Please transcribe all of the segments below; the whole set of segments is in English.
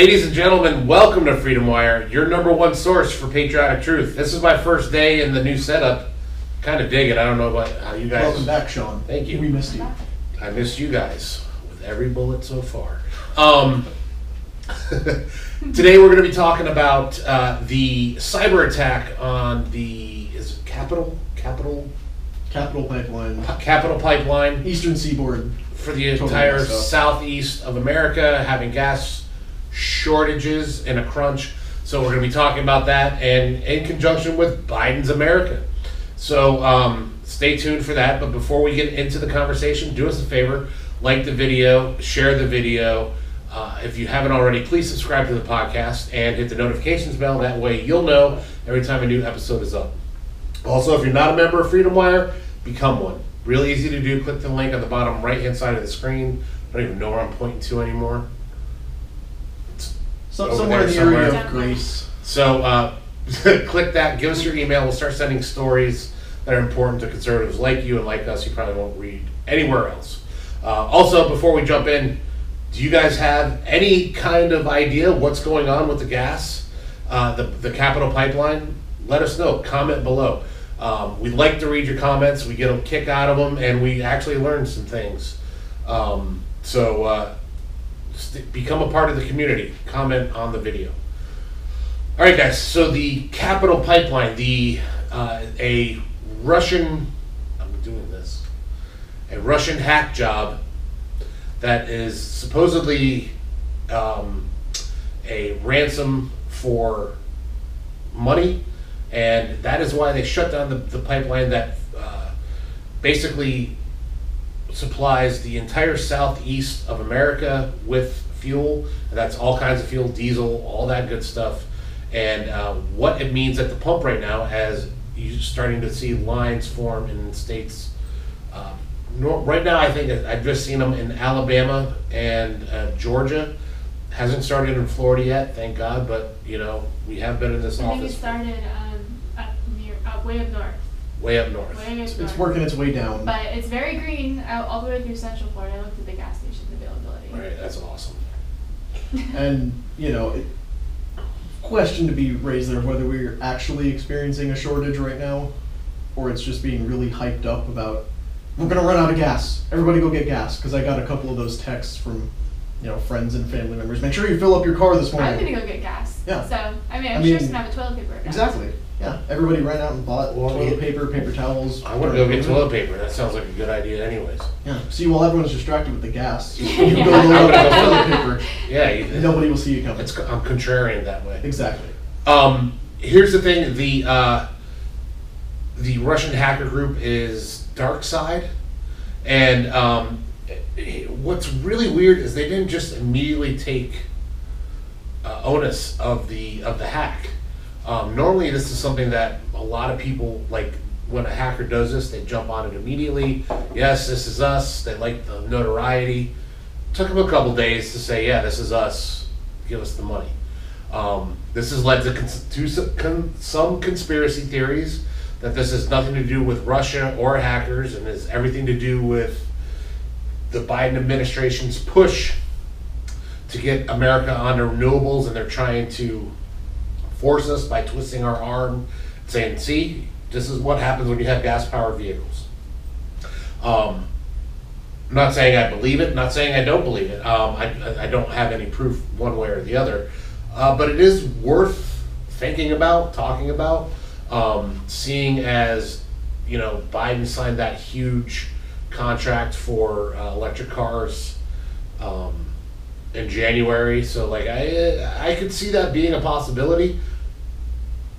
Ladies and gentlemen, welcome to Freedom Wire, your number one source for patriotic truth. This is my first day in the new setup. Kind of dig it. I don't know what, how you guys. Welcome back, Sean. Thank you. We missed you. I missed you guys with every bullet so far. Um, today we're going to be talking about uh, the cyber attack on the is it Capital Capital Capital Pipeline, Capital Pipeline Eastern Seaboard. for the Totally entire southeast of America having gas shortages and a crunch. So we're going to be talking about that and in conjunction with Biden's America. So um, stay tuned for that. But before we get into the conversation, do us a favor, like the video, share the video. Uh, if you haven't already, please subscribe to the podcast and hit the notifications bell. That way you'll know every time a new episode is up. Also, if you're not a member of Freedom Wire, become one. Real easy to do. Click the link on the bottom right hand side of the screen. I don't even know where I'm pointing to anymore. So, Over somewhere in there the area somewhere. of Grace. So uh, click that, give us your email. We'll start sending stories that are important to conservatives like you and like us. You probably won't read anywhere else. Uh, also, before we jump in, do you guys have any kind of idea what's going on with the gas, uh, the the Capital Pipeline? Let us know. Comment below. Um, we like to read your comments. We get a kick out of them, and we actually learn some things. Um, so uh, st- become a part of the community. Comment on the video. All right, guys. So the Capital Pipeline, the uh, a Russian, I'm doing this, a Russian hack job that is supposedly um, a ransom for money, and that is why they shut down the, the pipeline that uh, basically supplies the entire southeast of America with fuel. And that's all kinds of fuel, diesel, all that good stuff. And uh, what it means at the pump right now, as you're starting to see lines form in states. Um, nor, right now, I think I've just seen them in Alabama and uh, Georgia. Hasn't started in Florida yet, thank God. But you know, we have been in this I think it started um, up near, way up north. Way up north. Way up It's, north. working its way down. But it's very green out all the way through Central Florida. I looked at the gas station availability. Right, that's awesome. And, you know, it, question to be raised there whether we're actually experiencing a shortage right now, or it's just being really hyped up about, we're gonna run out of gas. Everybody go get gas. Because I got a couple of those texts from, you know, friends and family members. Make sure you fill up your car this morning. I'm gonna go get gas. Yeah. So I mean, I'm I sure mean, it's gonna have a toilet paper. account. Exactly. Yeah. Everybody ran out and bought Well, toilet paper, paper towels. I want to go get toilet paper. That sounds like a good idea, anyways. Yeah. See, while everyone's distracted with the gas, you Yeah. go load up the toilet paper. Yeah, you, Nobody will see you coming. it's I'm contrarian that way. Exactly. Um, here's the thing: the uh, the Russian hacker group is Dark Side, and um, what's really weird is they didn't just immediately take uh, onus of the of the hack. Um, normally, this is something that a lot of people like. When a hacker does this, they jump on it immediately. Yes, this is us. They like the notoriety. Took them a couple days to say, "Yeah, this is us. Give us the money." Um, this has led to, cons- to some, con- some conspiracy theories that this has nothing to do with Russia or hackers and has everything to do with the Biden administration's push to get America on renewables, and they're trying to force us by twisting our arm, saying, "See, this is what happens when you have gas-powered vehicles." Um, I'm not saying I believe it. Not saying I don't believe it. Um, I, I- I don't have any proof one way or the other, uh, but it is worth thinking about, talking about, um, seeing as you know Biden signed that huge contract for uh, electric cars um, in January. So like I I could see that being a possibility,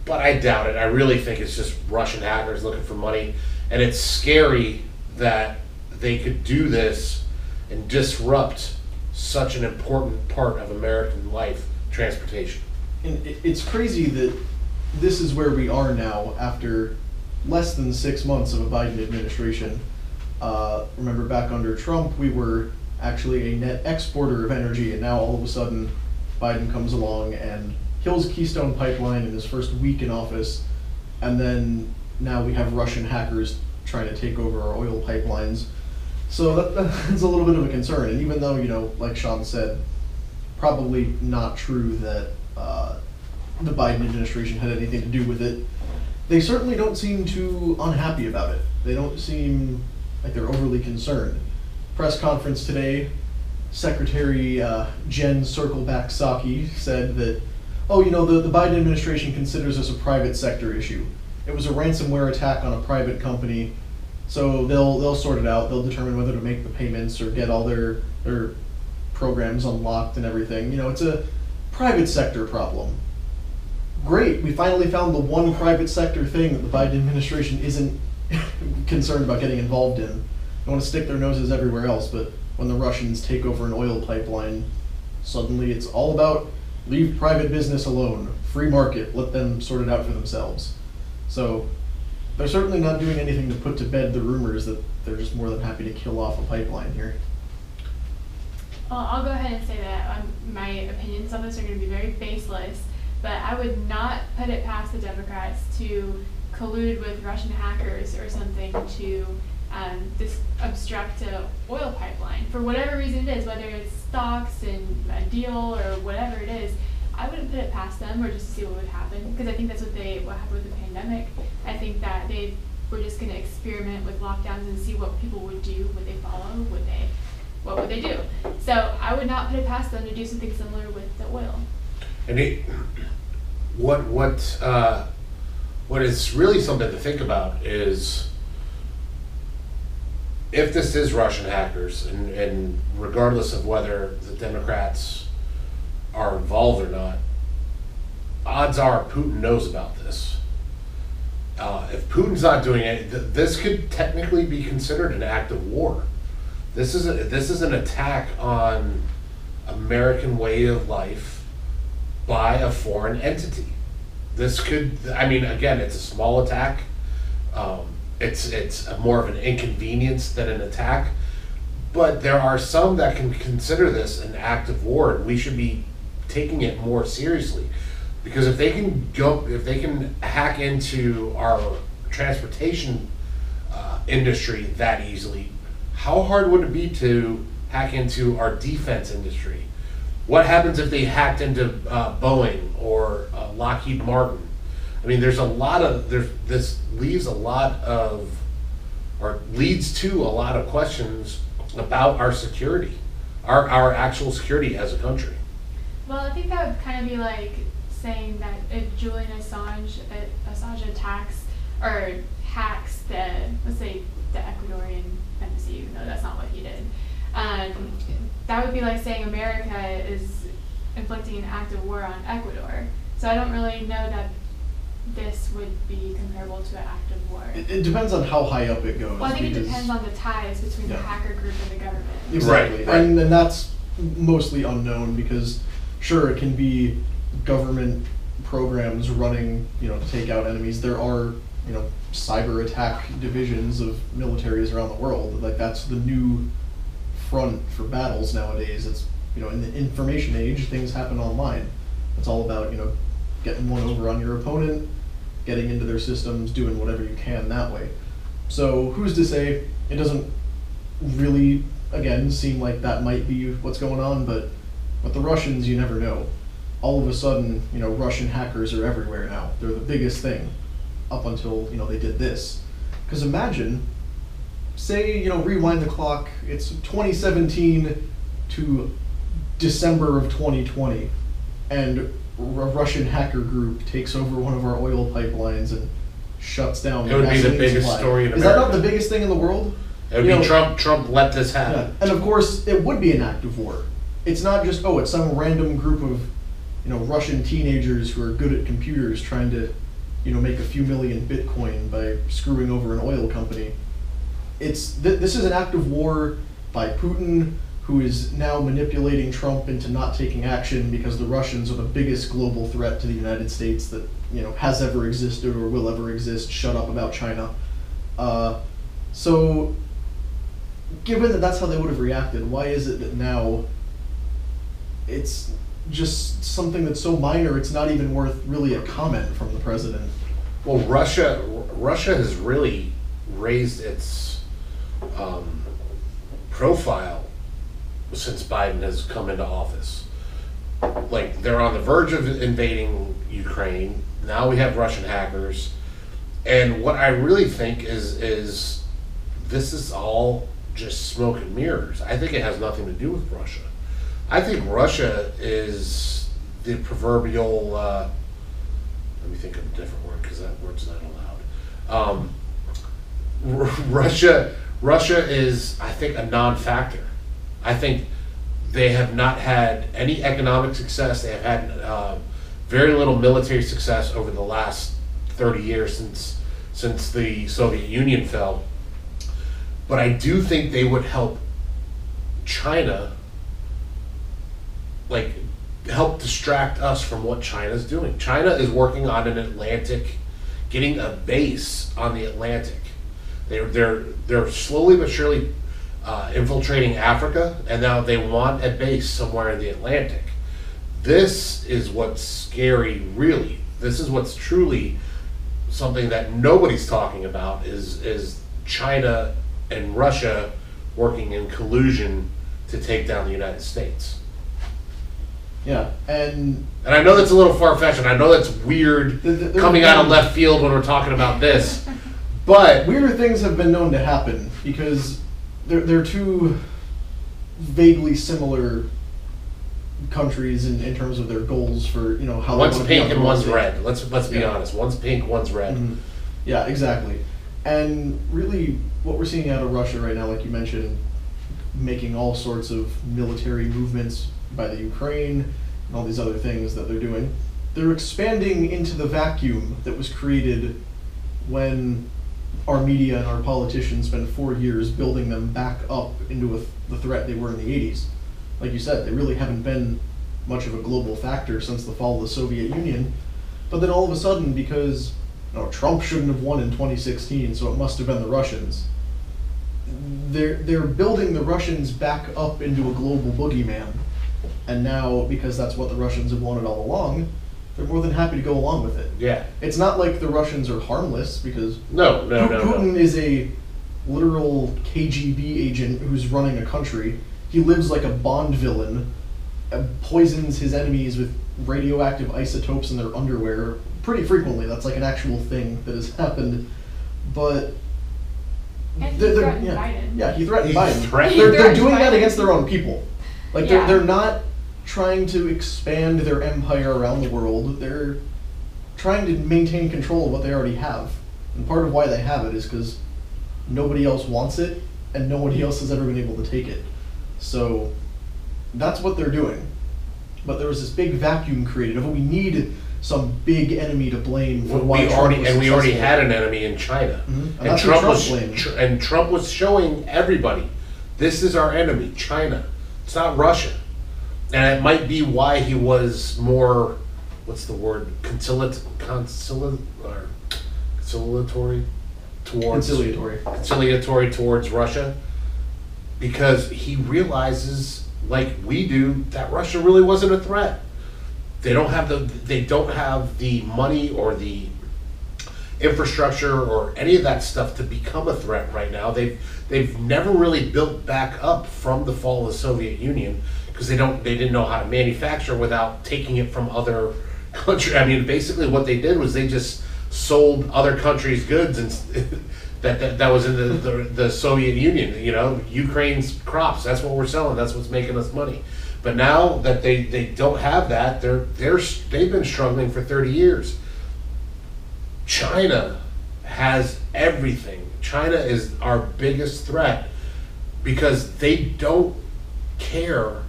but I doubt it. I really think it's just Russian hackers looking for money, and it's scary that they could do this and disrupt such an important part of American life, transportation. And it's crazy that this is where we are now after less than six months of a Biden administration. Uh, remember back under Trump, we were actually a net exporter of energy, and now all of a sudden, Biden comes along and kills Keystone Pipeline in his first week in office, and then now we have Russian hackers trying to take over our oil pipelines. So that, that's a little bit of a concern. And even though, you know, like Sean said, probably not true that uh, the Biden administration had anything to do with it. They certainly don't seem too unhappy about it. They don't seem like they're overly concerned. Press conference today, Secretary uh, Jen Circleback Psaki said that, oh, you know, the, the Biden administration considers this a private sector issue. It was a ransomware attack on a private company, so they'll they'll sort it out. They'll determine whether to make the payments or get all their their programs unlocked and everything. You know, it's a private sector problem. Great, we finally found the one private sector thing that the Biden administration isn't concerned about getting involved in. They want to stick their noses everywhere else, but when the Russians take over an oil pipeline, suddenly it's all about leave private business alone, free market, let them sort it out for themselves. So they're certainly not doing anything to put to bed the rumors that they're just more than happy to kill off a pipeline here. Well, I'll go ahead and say that um, my opinions on this are going to be very baseless, but I would not put it past the Democrats to collude with Russian hackers or something to um, dis- obstruct a oil pipeline for whatever reason it is, whether it's stocks and a deal or whatever it is. I wouldn't put it past them or just see what would happen because I think that's what they what happened with the pandemic. I think that they were just going to experiment with lockdowns and see what people would do, would they follow, would they what would they do? So I would not put it past them to do something similar with the oil. And it, what what uh, what is really something to think about is if this is Russian hackers, and, and regardless of whether the Democrats are involved or not, odds are Putin knows about this. Uh, if Putin's not doing it, th- this could technically be considered an act of war. This is a, this is an attack on American way of life by a foreign entity. This could, I mean, again, it's a small attack. Um, it's it's more of an inconvenience than an attack. But there are some that can consider this an act of war, and we should be taking it more seriously. Because if they can go, if they can hack into our transportation uh, industry that easily, how hard would it be to hack into our defense industry? What happens if they hacked into uh, Boeing or uh, Lockheed Martin? I mean, there's a lot of there's this leaves a lot of or leads to a lot of questions about our security, our our actual security as a country. Well, I think that would kind of be like saying that if Julian Assange uh, Assange attacks or hacks the let's say the Ecuadorian embassy, though that's not what he did, um, that would be like saying America is inflicting an act of war on Ecuador. So I don't really know that this would be comparable to an act of war. It, it depends on how high up it goes. Well, I think it because- depends on the ties between the Yeah. hacker group and the government. Exactly, Right, right. and and that's mostly unknown because, sure, it can be government programs running, you know, to take out enemies. There are, you know, cyber attack divisions of militaries around the world. Like that's the new front for battles nowadays. It's you know, in the information age, things happen online. It's all about you know, getting one over on your opponent, getting into their systems, doing whatever you can that way. So who's to say it doesn't really again seem like that might be what's going on, but with the Russians you never know. All of a sudden, you know, Russian hackers are everywhere now. They're the biggest thing up until, you know, they did this. Cuz imagine say, you know, rewind the clock, it's 2017 to December of 2020 and a Russian hacker group takes over one of our oil pipelines and shuts down It would be the gasoline biggest supply. story in Is that not America. the biggest thing in the world? It would You be know- Trump. Trump let this Yeah, happen. and of course, it would be an act of war. It's not just oh, it's some random group of, you know, Russian teenagers who are good at computers trying to, you know, make a few million Bitcoin by screwing over an oil company. It's th- this is an act of war by Putin, who is now manipulating Trump into not taking action because the Russians are the biggest global threat to the United States that you know has ever existed or will ever exist. Shut up about China. Uh, so given that that's how they would have reacted, why is it that now it's just something that's so minor it's not even worth really a comment from the president? Well, Russia Russia has really raised its um, profile since Biden has come into office. like they're on the verge of invading Ukraine. Now we have Russian hackers, and what I really think is is this is all just smoke and mirrors. I think it has nothing to do with Russia. I think Russia is the proverbial. Uh, let me think of a different word because that word's not allowed. Um, R- Russia, Russia is, I think, a non-factor. I think they have not had any economic success. They have had uh, very little military success over the last thirty years since since the Soviet Union fell. But I do think they would help China, like, help distract us from what China's doing. China is working on an Atlantic, getting a base on the Atlantic. They're they're they're slowly but surely uh, infiltrating Africa, and now they want a base somewhere in the Atlantic. This is what's scary, really. This is what's truly something that nobody's talking about is is China and Russia working in collusion to take down the United States. Yeah, and And I know that's a little far fetched, and I know that's weird The- the- coming out of left field when we're talking about this, but weirder things have been known to happen because they're they're two vaguely similar countries in, in terms of their goals for you know how they one's be pink and one's red. Let's let's be Yeah. honest. One's pink, one's red. Mhm. Yeah, exactly. And really, what we're seeing out of Russia right now, like you mentioned, making all sorts of military movements by the Ukraine and all these other things that they're doing, they're expanding into the vacuum that was created when our media and our politicians spent four years building them back up into a, the threat they were in the 80s. Like you said, they really haven't been much of a global factor since the fall of the Soviet Union. But then all of a sudden, because you know, Trump shouldn't have won in 2016, so it must have been the Russians. They're they're building the Russians back up into a global boogeyman, and now because that's what the Russians have wanted all along, they're more than happy to go along with it. Yeah. It's not like the Russians are harmless because No, no, Pu- no, Putin no. is a literal KGB agent who's running a country. He lives like a Bond villain, uh, poisons his enemies with radioactive isotopes in their underwear pretty frequently. That's like an actual thing that has happened. But And he they're- they're- threatened yeah, Biden. yeah, he threatened He Biden. threatened- they're, they're threatened doing that against their own people. Like Yeah. they're they're not trying to expand their empire around the world. They're trying to maintain control of what they already have. And part of why they have it is because nobody else wants it and nobody else has ever been able to take it. So that's what they're doing. But there was this big vacuum created of what we need some big enemy to blame for We why Trump already was and we already had an enemy in China, Mhm. And and, Trump Trump was tr- and Trump was showing everybody this is our enemy, China. It's not Russia, and it might be why he was more, what's the word, conciliat, conciliat, or conciliatory towards conciliatory. conciliatory towards Russia because he realizes, like we do, that Russia really wasn't a threat. They don't have the they don't have the money or the infrastructure or any of that stuff to become a threat right now. They've they've never really built back up from the fall of the Soviet Union because they don't they didn't know how to manufacture without taking it from other countries. I mean, basically what they did was they just sold other countries' goods and that that, that was in the, the the Soviet Union. You know, Ukraine's crops. That's what we're selling. That's what's making us money. But now that they, they don't have that, they're they're they've been struggling for thirty years. China has everything. China is our biggest threat because they don't care.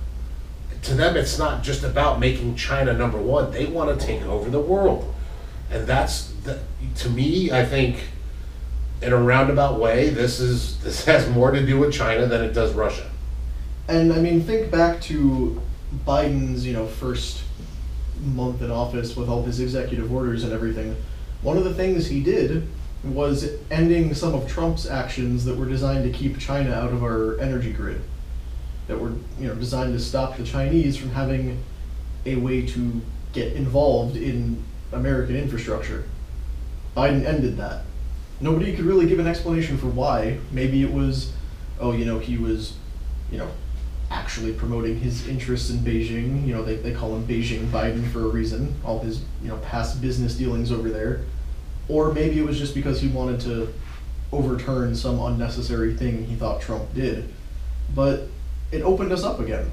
To them, it's not just about making China number one. They want to take over the world, and that's the, to me. I think, in a roundabout way, this is this has more to do with China than it does Russia. And I mean, think back to Biden's, you know, first month in office with all his executive orders and everything. One of the things he did was ending some of Trump's actions that were designed to keep China out of our energy grid. That were, you know, designed to stop the Chinese from having a way to get involved in American infrastructure. Biden ended that. Nobody could really give an explanation for why. Maybe it was, oh, you know, he was, you know, actually promoting his interests in Beijing. You know, they, they call him Beijing Biden for a reason, all his, you know, past business dealings over there. Or maybe it was just because he wanted to overturn some unnecessary thing he thought Trump did. But it opened us up again.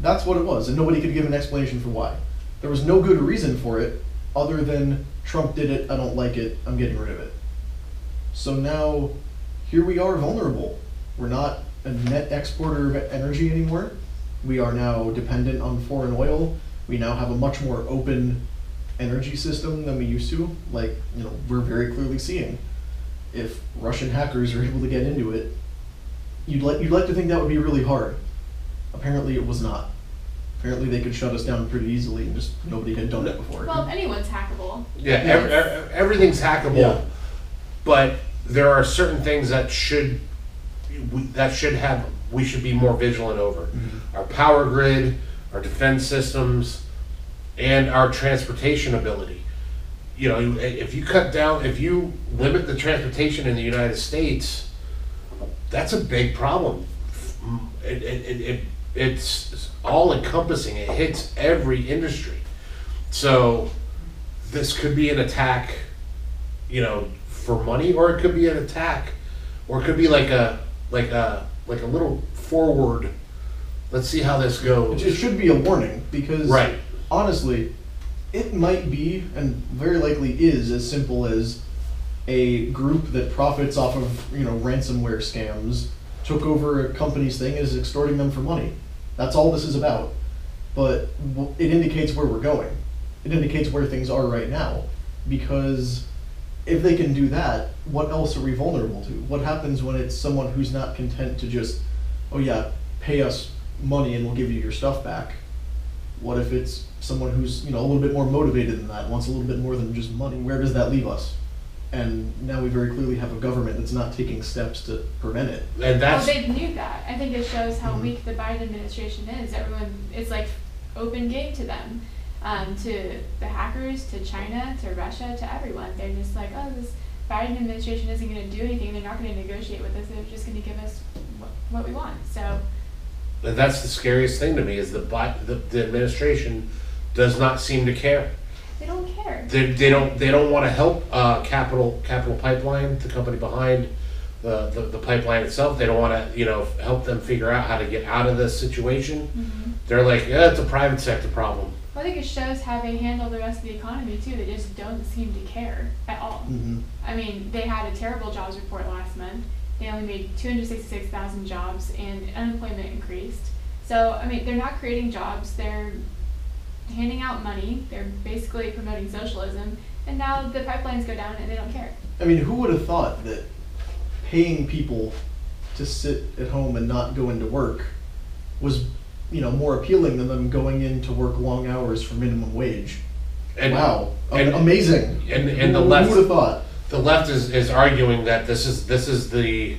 That's what it was, and nobody could give an explanation for why. There was no good reason for it other than Trump did it, I don't like it, I'm getting rid of it. So now, here we are vulnerable. We're not a net exporter of energy anymore. We are now dependent on foreign oil. We now have a much more open energy system than we used to. Like, you know, we're very clearly seeing. If Russian hackers are able to get into it, you'd like you'd like to think that would be really hard. Apparently it was not. Apparently they could shut us down pretty easily and just nobody had done it before. Well, anyone's hackable. Yeah, ev- ev- er, er, everything's hackable, Yeah. but there are certain things that should we, that should have we should be more vigilant over. Mm-hmm. Our power grid, our defense systems, and our transportation ability. You know, you- eh, if you cut down, if you limit the transportation in the United States, that's a big problem. Mm, it, it, it, it, it's all encompassing. It hits every industry. So this could be an attack, you know, for money, or it could be an attack, or it could be like a like a like a little forward. Let's see how this goes. it should be a warning because Right. honestly, it might be and very likely is as simple as a group that profits off of you know ransomware scams took over a company's thing is extorting them for money. That's all this is about. But it indicates where we're going. It indicates where things are right now because if they can do that, what else are we vulnerable to? What happens when it's someone who's not content to just, oh yeah, pay us money and we'll give you your stuff back? What if it's someone who's, you know, a little bit more motivated than that, wants a little bit more than just money? Where does that leave us? And now we very clearly have a government that's not taking steps to prevent it. And that's well, they knew that. I think it shows how Mhm. weak the Biden administration is. Everyone, it's like open game to them, um, to the hackers, to China, to Russia, to everyone. They're just like, oh, this Biden administration isn't going to do anything. They're not going to negotiate with us. They're just going to give us what, what we want. So, And that's the scariest thing to me is the, Bi- the the administration does not seem to care. They don't care. They, they don't they don't want to help uh, Capital Capital Pipeline, the company behind the, the, the pipeline itself. They don't want to you know help them figure out how to get out of this situation. Mhm. They're like, yeah, it's a private sector problem. Well, I think it shows how they handle the rest of the economy too. They just don't seem to care at all. Mm-hmm. I mean, they had a terrible jobs report last month. They only made 266,000 jobs and unemployment increased. So, I mean, they're not creating jobs, they're handing out money, they're basically promoting socialism, and now the pipelines go down and they don't care. I mean, who would have thought that paying people to sit at home and not go into work was, you know, more appealing than them going in to work long hours for minimum wage? And, wow, and- amazing! and- and the who, left- Who would have thought? the left is, is arguing that this is this is the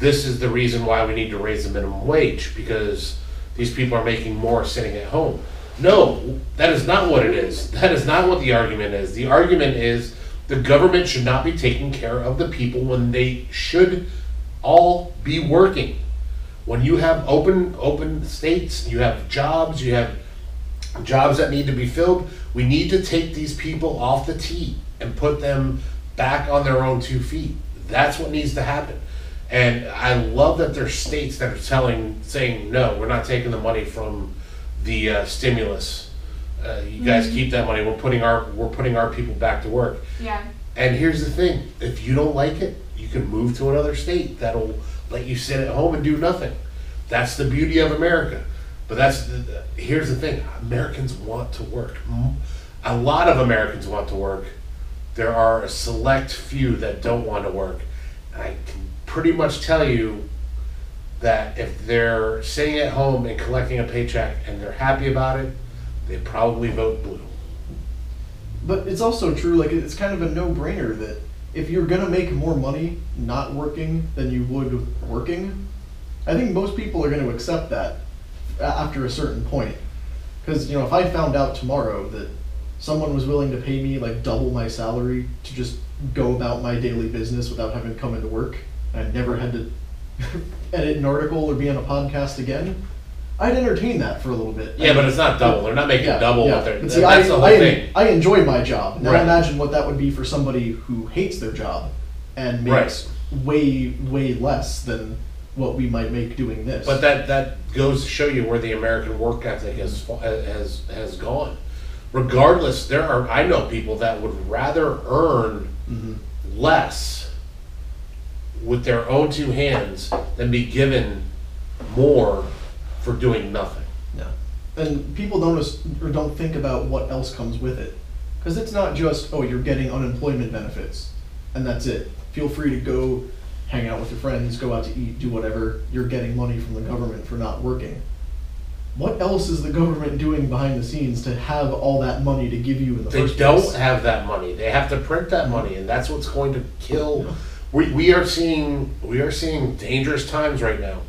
this is the reason why we need to raise the minimum wage because these people are making more sitting at home. No, that is not what it is. That is not what the argument is. The argument is the government should not be taking care of the people when they should all be working. When you have open open states, you have jobs, you have jobs that need to be filled. We need to take these people off the tee and put them back on their own two feet. That's what needs to happen. And I love that there's states that are telling, saying, no, we're not taking the money from the uh, stimulus. Uh, you guys keep that money. We're putting our we're putting our people back to work. Yeah. And here's the thing: if you don't like it, you can move to another state that'll let you sit at home and do nothing. That's the beauty of America. But that's the, here's the thing: Americans want to work. A lot of Americans want to work. There are a select few that don't want to work. And I can pretty much tell you that if they're sitting at home and collecting a paycheck and they're happy about it, they probably vote blue. But it's also true, like, it's kind of a no brainer that if you're gonna make more money not working than you would working, I think most people are gonna accept that after a certain point. Because, you know, if I found out tomorrow that someone was willing to pay me like double my salary to just go about my daily business without having to come into work, and I never had to edit an article or be on a podcast again, I'd entertain that for a little bit. Yeah, but it's not double. They're not making Yeah, double yeah. what they're. But see, I, the whole I, thing. I enjoy my job. Now Right. imagine what that would be for somebody who hates their job and makes way, way less than what we might make doing this. But that that goes to show you where the American work ethic has has has gone. Regardless, there are I know people that would rather earn Mhm. less with their own two hands than be given more for doing nothing. Yeah. And people don't as- or don't think about what else comes with it, because it's not just oh you're getting unemployment benefits, and that's it. Feel free to go hang out with your friends, go out to eat, do whatever. You're getting money from the government for not working. What else is the government doing behind the scenes to have all that money to give you in the They first don't have that money. They have to print that money, and that's what's going to kill. We, we are seeing we are seeing dangerous times right now.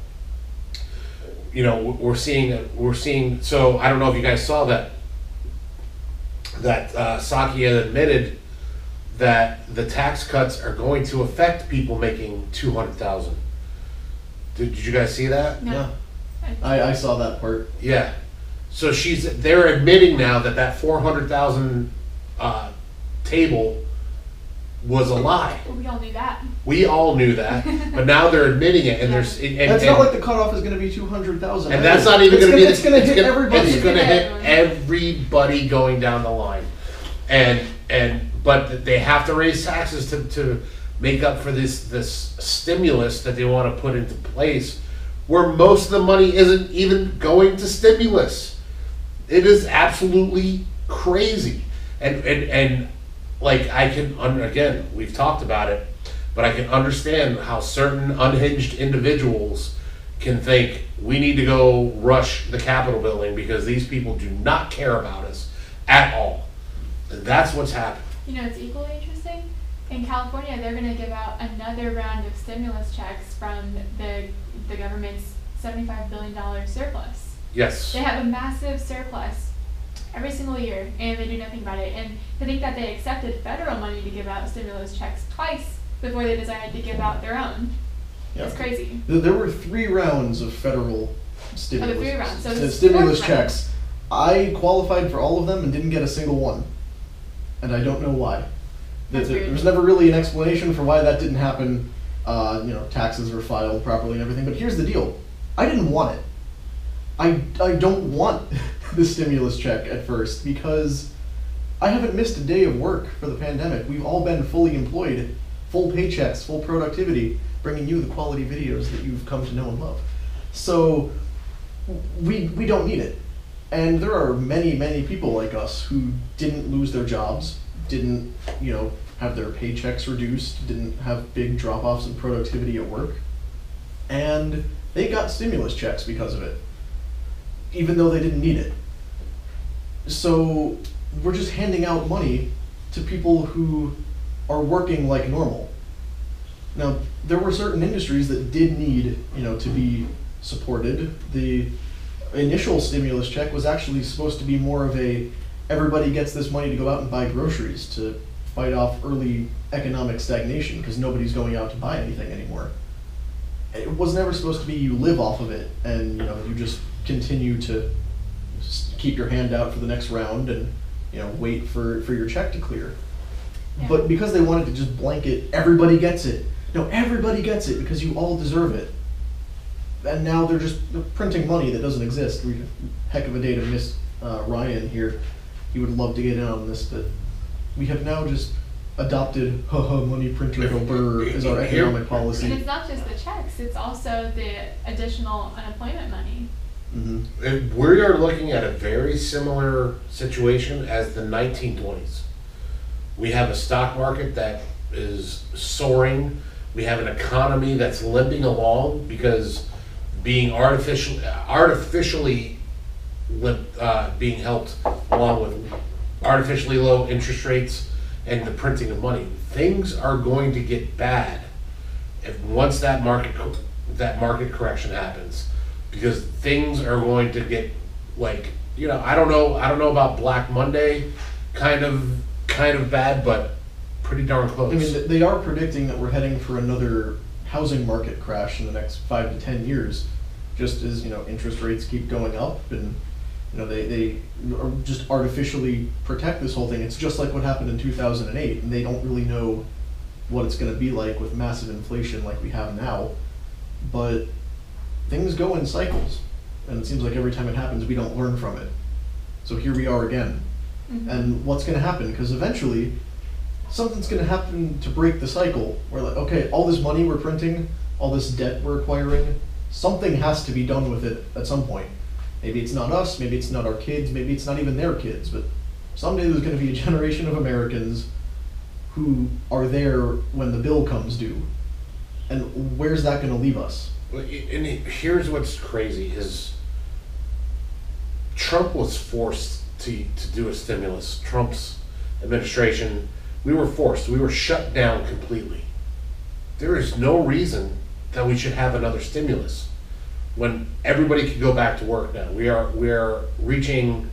You know, we're seeing we're seeing. So I don't know if you guys saw that. That uh, Psaki had admitted that the tax cuts are going to affect people making two hundred thousand. Did, did you guys see that? No. Yeah, I, I saw that part. Yeah. So she's they're admitting now that that four hundred thousand uh, table was a lie. Well, we all knew that. We all knew that, but now they're admitting it, and there's and, That's and, not like the cutoff is going to be two hundred thousand. and that's not even going to be. It's going to hit gonna- everybody. It's going to hit everybody going down the line, and and but they have to raise taxes to to make up for this this stimulus that they want to put into place, where most of the money isn't even going to stimulus. It is absolutely crazy, and and and like I can again we've talked about it, but I can understand how certain unhinged individuals can think we need to go rush the Capitol building because these people do not care about us at all. And that's what's happened. You know, it's equally interesting. In California, they're going to give out another round of stimulus checks from the the government's seventy-five billion dollar surplus. Yes. They have a massive surplus every single year, and they do nothing about it. And to think that they accepted federal money to give out stimulus checks twice before they decided to give out their own, Yeah. it's crazy. There there were three rounds of federal stimulus, three rounds, so s- this is stimulus fourth round. checks. I qualified for all of them and didn't get a single one, and I don't know why. There- That's there, weird. there was never really an explanation for why that didn't happen. Uh, you know, taxes were filed properly and everything. But here's the deal: I didn't want it. I I don't want the stimulus check at first because I haven't missed a day of work for the pandemic. We've all been fully employed, full paychecks, full productivity, bringing you the quality videos that you've come to know and love. So we we don't need it. And there are many, many people like us who didn't lose their jobs, didn't, you know, have their paychecks reduced, didn't have big drop offs in productivity at work. And they got stimulus checks because of it, even though they didn't need it. So we're just handing out money to people who are working like normal. Now, there were certain industries that did need, you know, to be supported. The initial stimulus check was actually supposed to be more of a everybody gets this money to go out and buy groceries to fight off early economic stagnation because nobody's going out to buy anything anymore. It was never supposed to be you live off of it and you know you just continue to keep your hand out for the next round and you know wait for for your check to clear. Yeah. But because they wanted to just blanket everybody gets it. No, everybody gets it because you all deserve it and now they're just printing money that doesn't exist. We, heck of a day to miss uh, Ryan here. He would love to get in on this, but we have now just adopted haha money printer go brr as our Here- economic And policy. it's not just the checks; it's also the additional unemployment money. hmm And we are looking at a very similar situation as the 1920s. We have a stock market that is soaring. We have an economy that's limping along because being artificial, artificially limp, uh, being helped along with artificially low interest rates and the printing of money. Things are going to get bad if once that market co- that market correction happens because things are going to get like you know I don't know I don't know about Black Monday kind of kind of bad but pretty darn close. I mean, they are predicting that we're heading for another housing market crash in the next five to ten years, just as you know interest rates keep going up and you know they, they are just artificially protect this whole thing. It's just like what happened in 2008 and they don't really know what it's going to be like with massive inflation like we have now. But things go in cycles and it seems like every time it happens we don't learn from it. So here we are again. Mhm. and what's going to happen? Because eventually something's going to happen to break the cycle. We're like okay all this money we're printing all this debt we're acquiring something has to be done with it at some point maybe it's not us maybe it's not our kids maybe it's not even their kids but someday there's going to be a generation of americans who are there when the bill comes due and where's that going to leave us And here's what's crazy is Trump was forced to, to do a stimulus. Trump's administration, we were forced. We were shut down completely. There is no reason that we should have another stimulus when everybody can go back to work now. We are we are reaching,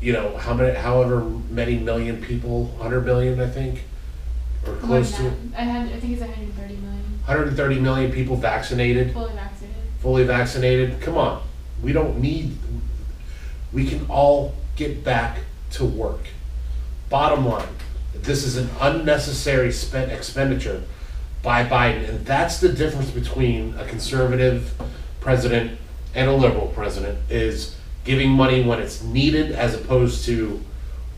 you know, how many, however many million people, hundred million, I think, or More close to than that. I, had, I think it's 130 million 130 million people vaccinated fully vaccinated. fully vaccinated. Come on, we don't need. We can all get back to work. Bottom line, this is an unnecessary spent expenditure by Biden, and that's the difference between a conservative president and a liberal president is giving money when it's needed as opposed to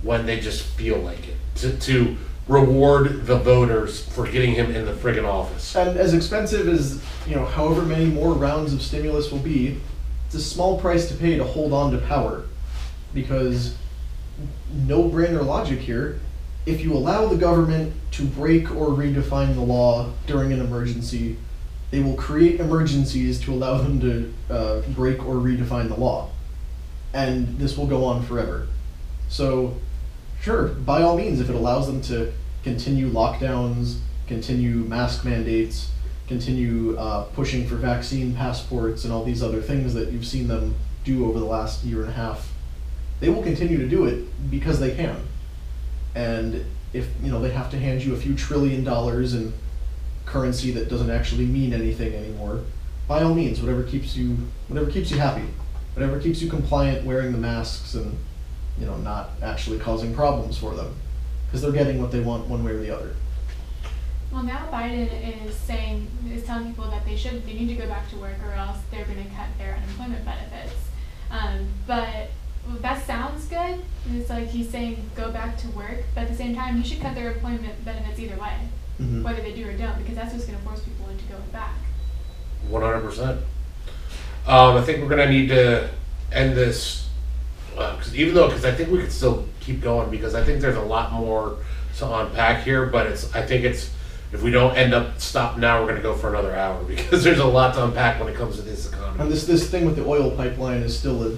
when they just feel like it to, to reward the voters for getting him in the friggin' office. And as expensive as, you know, however many more rounds of stimulus will be, it's a small price to pay to hold on to power. Because no brainer logic here, if you allow the government to break or redefine the law during an emergency, they will create emergencies to allow them to uh, break or redefine the law. And this will go on forever. So, sure, by all means, if it allows them to continue lockdowns, continue mask mandates, continue uh, pushing for vaccine passports and all these other things that you've seen them do over the last year and a half, they will continue to do it because they can. And if you know they have to hand you a few trillion dollars in currency that doesn't actually mean anything anymore, by all means, whatever keeps you whatever keeps you happy, whatever keeps you compliant, wearing the masks and you know not actually causing problems for them, because they're getting what they want one way or the other. Well, now Biden is saying, is telling people that they should, they need to go back to work or else they're going to cut their unemployment benefits. Um, but that sounds good. It's like he's saying go back to work, but at the same time, he should cut their employment benefits either way, Mhm. whether they do or don't, because that's what's going to force people into going back. One hundred percent. Um, I think we're gonna need to end this, because even though, because I think we could still keep going, because I think there's a lot more to unpack here, but it's, I think it's, if we don't end up, stop now, we're gonna go for another hour, because there's a lot to unpack when it comes to this economy. And economy. this this thing with the oil pipeline is still a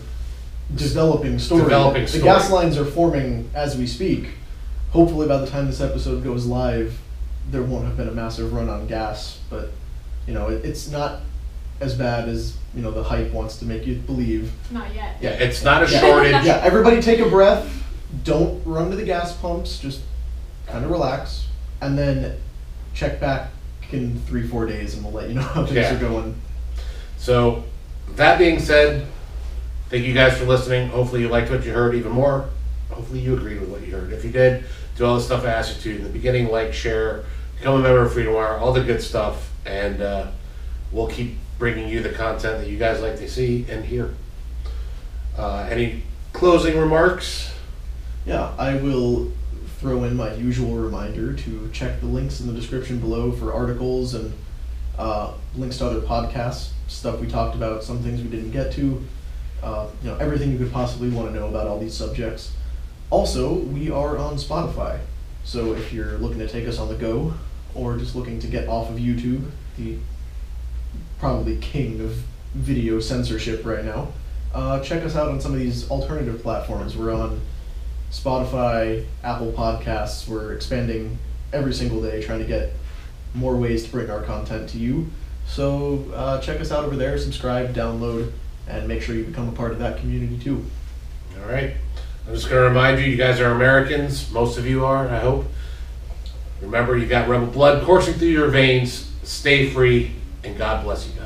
developing story. Developing the story. gas lines are forming as we speak. Hopefully, by the time this episode goes live, there won't have been a massive run on gas. But you know, it, it's not as bad as you know the hype wants to make you believe. Not yet. Yeah, it's not a Yeah. shortage. Yeah, everybody take a breath. Don't run to the gas pumps. Just kind of relax, and then check back in three four days, and we'll let you know how things Yeah. are going. So, that being said, thank you guys for listening. Hopefully, you liked what you heard even more. Hopefully, you agreed with what you heard. If you did, do all the stuff I asked you to in the beginning like, share, become a member of Freedom Wire, all the good stuff, and uh, we'll keep bringing you the content that you guys like to see and hear. Uh, any closing remarks? Yeah, I will throw in my usual reminder to check the links in the description below for articles and uh, links to other podcasts, stuff we talked about, some things we didn't get to, uh, you know, everything you could possibly want to know about all these subjects. Also, we are on Spotify, so if you're looking to take us on the go, or just looking to get off of YouTube, the probably king of video censorship right now, uh, check us out on some of these alternative platforms. We're on Spotify, Apple Podcasts. We're expanding every single day, trying to get more ways to bring our content to you. So uh, check us out over there, subscribe, download, and make sure you become a part of that community too. All right. I'm just going to remind you, you guys are Americans. Most of you are, I hope. Remember, you got rebel blood coursing through your veins. Stay free, and God bless you.